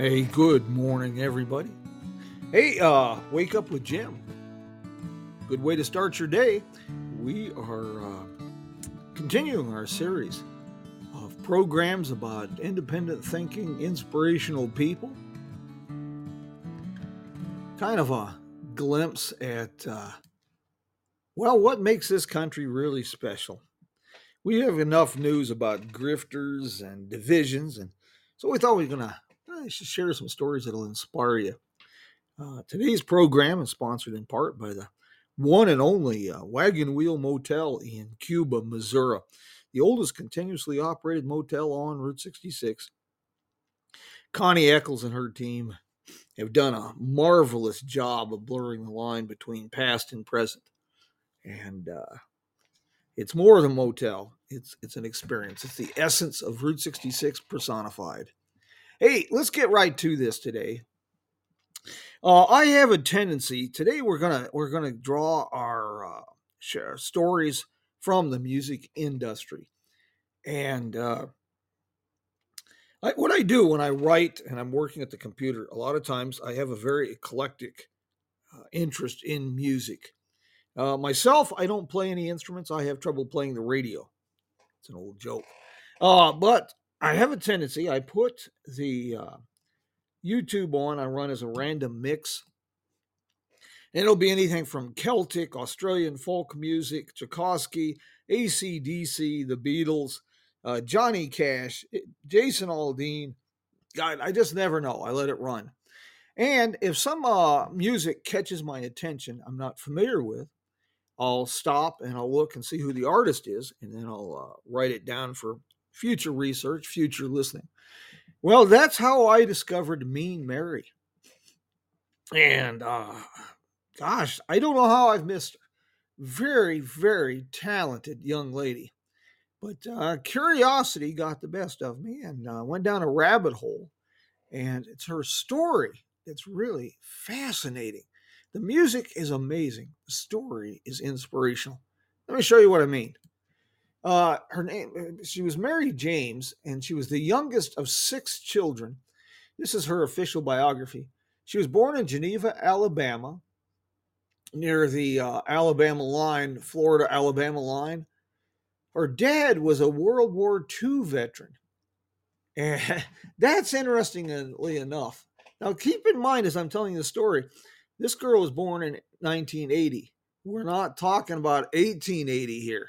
Hey, good morning, everybody. Hey, uh, wake up with Jim. Good way to start your day. We are uh, continuing our series of programs about independent thinking, inspirational people. Kind of a glimpse at, uh, well, what makes this country really special. We have enough news about grifters and divisions, and so we thought we were going to I should share some stories that'll inspire you. Uh, today's program is sponsored in part by the one and only uh, Wagon Wheel Motel in Cuba, Missouri, the oldest continuously operated motel on Route 66. Connie Echols and her team have done a marvelous job of blurring the line between past and present. And uh, it's more than a motel, it's, it's an experience. It's the essence of Route 66 personified. Hey, let's get right to this today. Uh, I have a tendency today. We're gonna we're gonna draw our uh, share stories from the music industry, and uh, I, what I do when I write and I'm working at the computer, a lot of times I have a very eclectic uh, interest in music. Uh, myself, I don't play any instruments. I have trouble playing the radio. It's an old joke. Uh, but I have a tendency, I put the uh, YouTube on, I run as a random mix. And it'll be anything from Celtic, Australian folk music, Tchaikovsky, ACDC, the Beatles, uh, Johnny Cash, eh, Jason Aldean. God, I just never know. I let it run. And if some uh, music catches my attention I'm not familiar with, I'll stop and I'll look and see who the artist is, and then I'll uh, write it down for future research, future listening. Well, that's how I discovered Mean Mary. And uh, gosh, I don't know how I've missed her. Very, very talented young lady. But uh, curiosity got the best of me and uh, went down a rabbit hole. And it's her story that's really fascinating. The music is amazing, the story is inspirational. Let me show you what I mean. Uh, her name, uh, she was Mary James, and she was the youngest of six children. This is her official biography. She was born in Geneva, Alabama, near the uh, Alabama line, Florida Alabama line. Her dad was a World War II veteran. And that's interestingly enough. Now, keep in mind as I'm telling the story, this girl was born in 1980. We're not talking about 1880 here.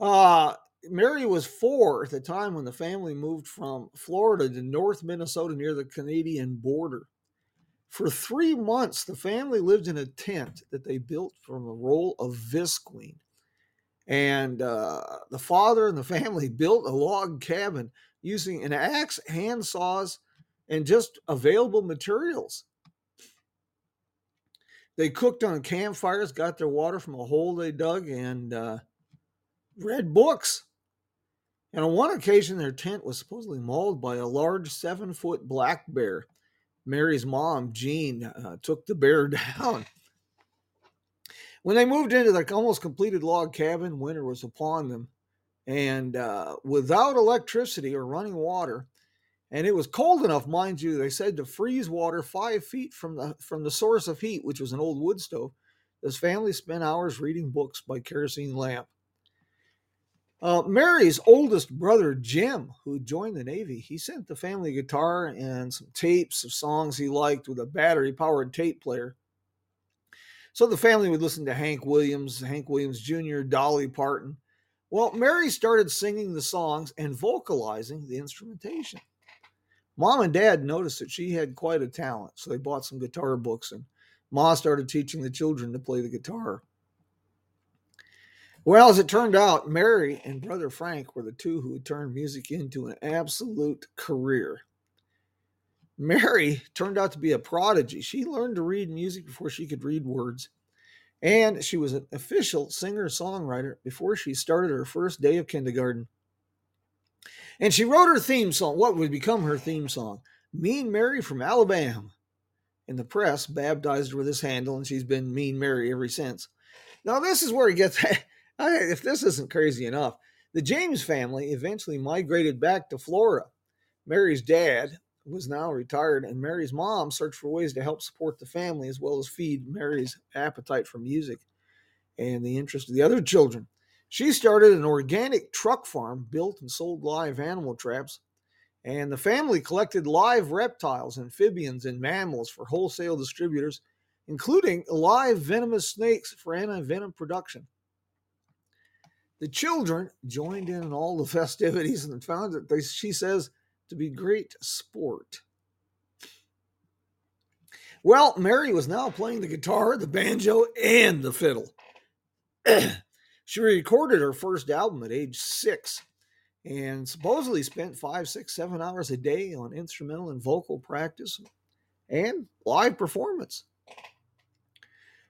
Uh, Mary was four at the time when the family moved from Florida to North Minnesota near the Canadian border. For three months, the family lived in a tent that they built from a roll of visqueen. And uh, the father and the family built a log cabin using an axe, hand saws, and just available materials. They cooked on campfires, got their water from a hole they dug, and uh, read books. And on one occasion, their tent was supposedly mauled by a large seven foot black bear. Mary's mom, Jean, uh, took the bear down. When they moved into their almost completed log cabin, winter was upon them. And uh, without electricity or running water, and it was cold enough, mind you, they said to freeze water five feet from the from the source of heat, which was an old wood stove. This family spent hours reading books by kerosene lamp. Uh, Mary's oldest brother, Jim, who joined the Navy, he sent the family guitar and some tapes of songs he liked with a battery powered tape player. So the family would listen to Hank Williams, Hank Williams Jr., Dolly Parton. Well, Mary started singing the songs and vocalizing the instrumentation. Mom and dad noticed that she had quite a talent, so they bought some guitar books and Ma started teaching the children to play the guitar. Well, as it turned out, Mary and brother Frank were the two who turned music into an absolute career. Mary turned out to be a prodigy. She learned to read music before she could read words, and she was an official singer songwriter before she started her first day of kindergarten. And she wrote her theme song, what would become her theme song, Mean Mary from Alabama. And the press baptized her with this handle, and she's been Mean Mary ever since. Now, this is where it gets if this isn't crazy enough, the James family eventually migrated back to Florida. Mary's dad was now retired, and Mary's mom searched for ways to help support the family as well as feed Mary's appetite for music and the interest of the other children. She started an organic truck farm, built and sold live animal traps, and the family collected live reptiles, amphibians, and mammals for wholesale distributors, including live venomous snakes for anti venom production. The children joined in all the festivities and found it, they, she says, to be great sport. Well, Mary was now playing the guitar, the banjo, and the fiddle. she recorded her first album at age six and supposedly spent five, six, seven hours a day on instrumental and vocal practice and live performance.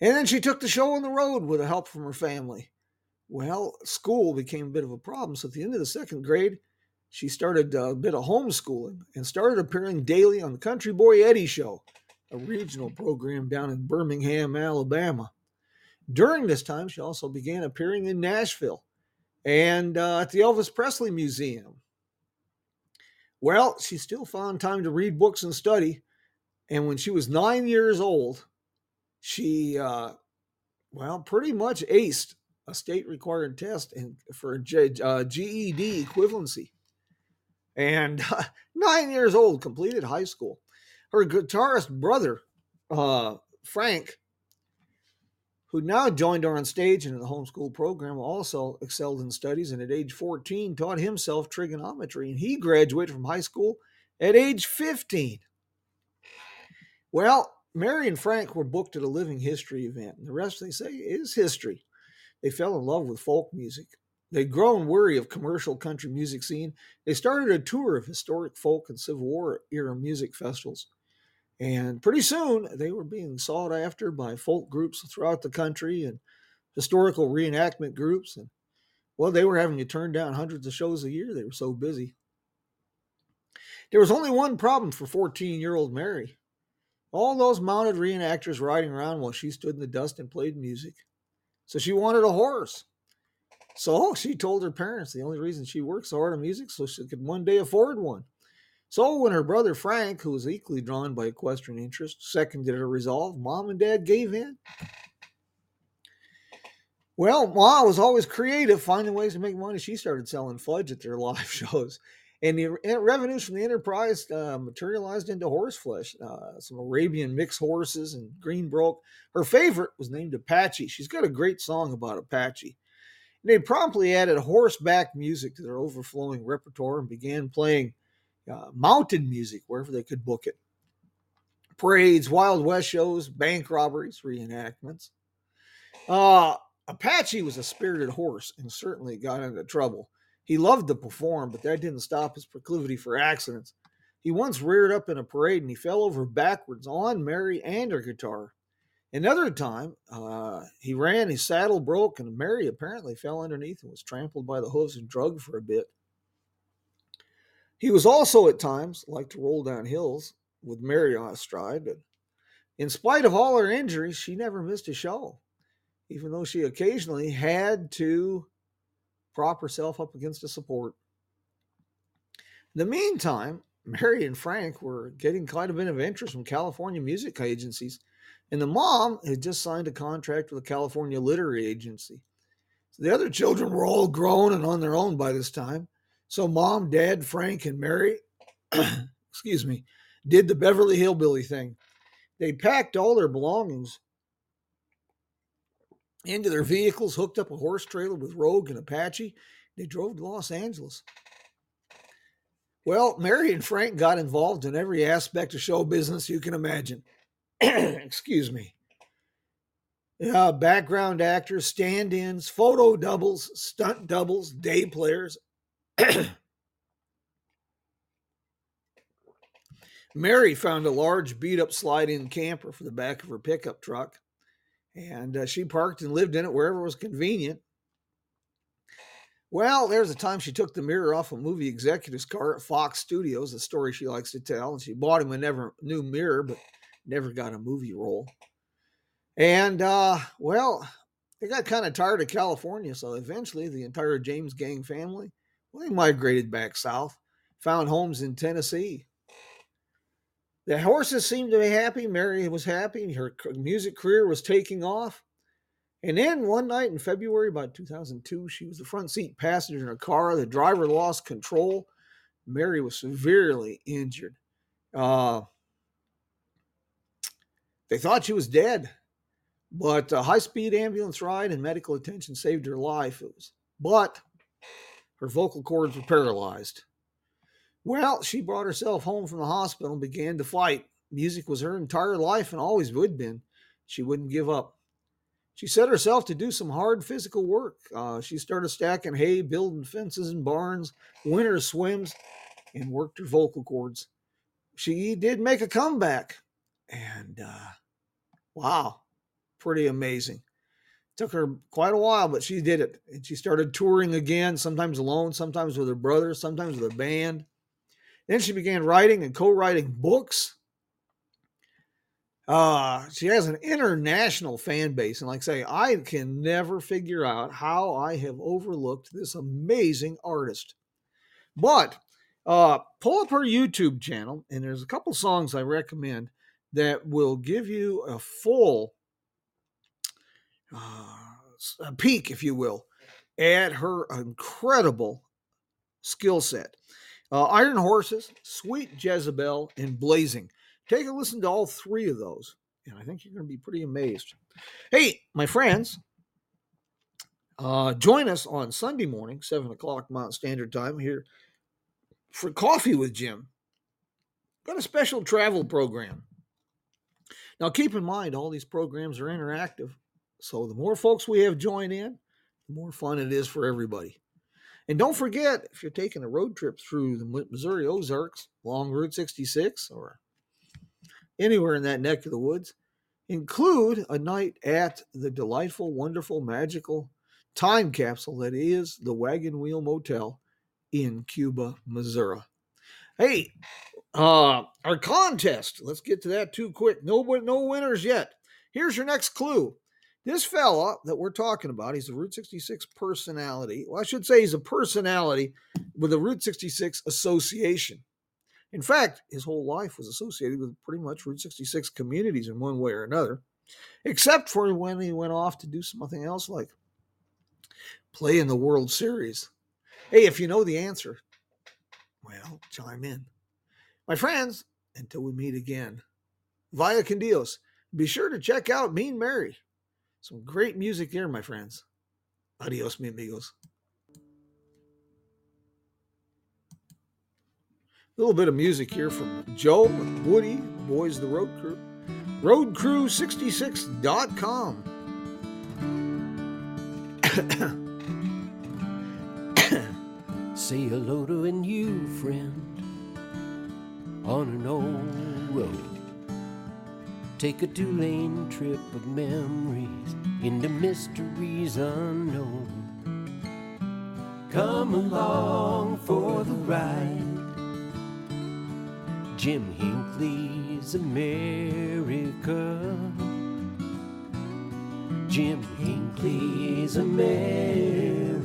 And then she took the show on the road with the help from her family. Well, school became a bit of a problem. So at the end of the second grade, she started a bit of homeschooling and started appearing daily on the Country Boy Eddie Show, a regional program down in Birmingham, Alabama. During this time, she also began appearing in Nashville and uh, at the Elvis Presley Museum. Well, she still found time to read books and study. And when she was nine years old, she, uh, well, pretty much aced a state required test and for G, uh, GED equivalency. And uh, nine years old, completed high school. Her guitarist brother, uh, Frank, who now joined her on stage in the homeschool program, also excelled in studies and at age 14 taught himself trigonometry. And he graduated from high school at age 15. Well, Mary and Frank were booked at a living history event, and the rest they say is history. They fell in love with folk music. They'd grown weary of commercial country music scene. They started a tour of historic folk and Civil War era music festivals. And pretty soon they were being sought after by folk groups throughout the country and historical reenactment groups. And well, they were having to turn down hundreds of shows a year. They were so busy. There was only one problem for 14 year old Mary. All those mounted reenactors riding around while she stood in the dust and played music. So she wanted a horse. So oh, she told her parents the only reason she worked so hard on music so she could one day afford one. So when her brother Frank, who was equally drawn by equestrian interest, seconded her resolve, mom and dad gave in. Well, Ma was always creative, finding ways to make money. She started selling fudge at their live shows. And the revenues from the enterprise uh, materialized into horse flesh, uh, some Arabian mixed horses and green Greenbroke. Her favorite was named Apache. She's got a great song about Apache. And they promptly added horseback music to their overflowing repertoire and began playing uh, mountain music wherever they could book it. Parades, Wild West shows, bank robberies, reenactments. Uh, Apache was a spirited horse and certainly got into trouble. He loved to perform, but that didn't stop his proclivity for accidents. He once reared up in a parade and he fell over backwards on Mary and her guitar. Another time, uh, he ran, his saddle broke, and Mary apparently fell underneath and was trampled by the hooves and drugged for a bit. He was also at times like to roll down hills with Mary on astride, but in spite of all her injuries, she never missed a show, even though she occasionally had to prop herself up against a support. In the meantime, Mary and Frank were getting quite a bit of interest from California music agencies, and the mom had just signed a contract with a California Literary Agency. So the other children were all grown and on their own by this time. So mom, dad, Frank, and Mary, excuse me, did the Beverly Hillbilly thing. They packed all their belongings into their vehicles, hooked up a horse trailer with Rogue and Apache. They drove to Los Angeles. Well, Mary and Frank got involved in every aspect of show business you can imagine. Excuse me. Yeah, background actors, stand ins, photo doubles, stunt doubles, day players. Mary found a large beat up slide in camper for the back of her pickup truck, and uh, she parked and lived in it wherever was convenient. Well, there's a time she took the mirror off a movie executive's car at Fox Studios, a story she likes to tell, and she bought him a never new mirror, but never got a movie role. And uh, well, they got kind of tired of California, so eventually the entire James Gang family, well, they migrated back south, found homes in Tennessee. The horses seemed to be happy. Mary was happy. Her music career was taking off. And then one night in February, about 2002, she was the front seat passenger in a car. The driver lost control. Mary was severely injured. Uh, they thought she was dead. But a high speed ambulance ride and medical attention saved her life. It Was, but her vocal cords were paralyzed. Well, she brought herself home from the hospital and began to fight. Music was her entire life and always would been. She wouldn't give up. She set herself to do some hard physical work. Uh, she started stacking hay, building fences and barns, winter swims, and worked her vocal cords. She did make a comeback. And uh, wow, pretty amazing. Took her quite a while, but she did it. And she started touring again, sometimes alone, sometimes with her brother, sometimes with a band. Then she began writing and co writing books. Uh, she has an international fan base. And like I say, I can never figure out how I have overlooked this amazing artist. But uh, pull up her YouTube channel, and there's a couple songs I recommend that will give you a full uh, a peek, if you will, at her incredible skill set. Uh, Iron Horses, Sweet Jezebel, and Blazing. Take a listen to all three of those, and I think you're going to be pretty amazed. Hey, my friends, uh, join us on Sunday morning, 7 o'clock Mountain Standard Time, here for Coffee with Jim. Got a special travel program. Now, keep in mind, all these programs are interactive. So the more folks we have join in, the more fun it is for everybody. And don't forget, if you're taking a road trip through the Missouri Ozarks along Route 66 or anywhere in that neck of the woods, include a night at the delightful, wonderful, magical time capsule that is the Wagon Wheel Motel in Cuba, Missouri. Hey, uh, our contest. Let's get to that too quick. No, no winners yet. Here's your next clue. This fella that we're talking about, he's a Route 66 personality. Well, I should say he's a personality with the Route 66 Association. In fact, his whole life was associated with pretty much Route 66 communities in one way or another, except for when he went off to do something else like play in the World Series. Hey, if you know the answer, well, chime in. My friends, until we meet again, via Candios, be sure to check out Mean Mary. Some great music there, my friends. Adios, mi amigos. A little bit of music here from Joe, Woody, Boys the Road Crew. Roadcrew66.com. Say hello to a new friend on an old road. Take a two lane trip of memories into mysteries unknown. Come along for the ride. Jim Hinckley's America. Jim Hinckley's America.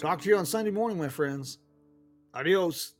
Talk to you on Sunday morning, my friends. Adios.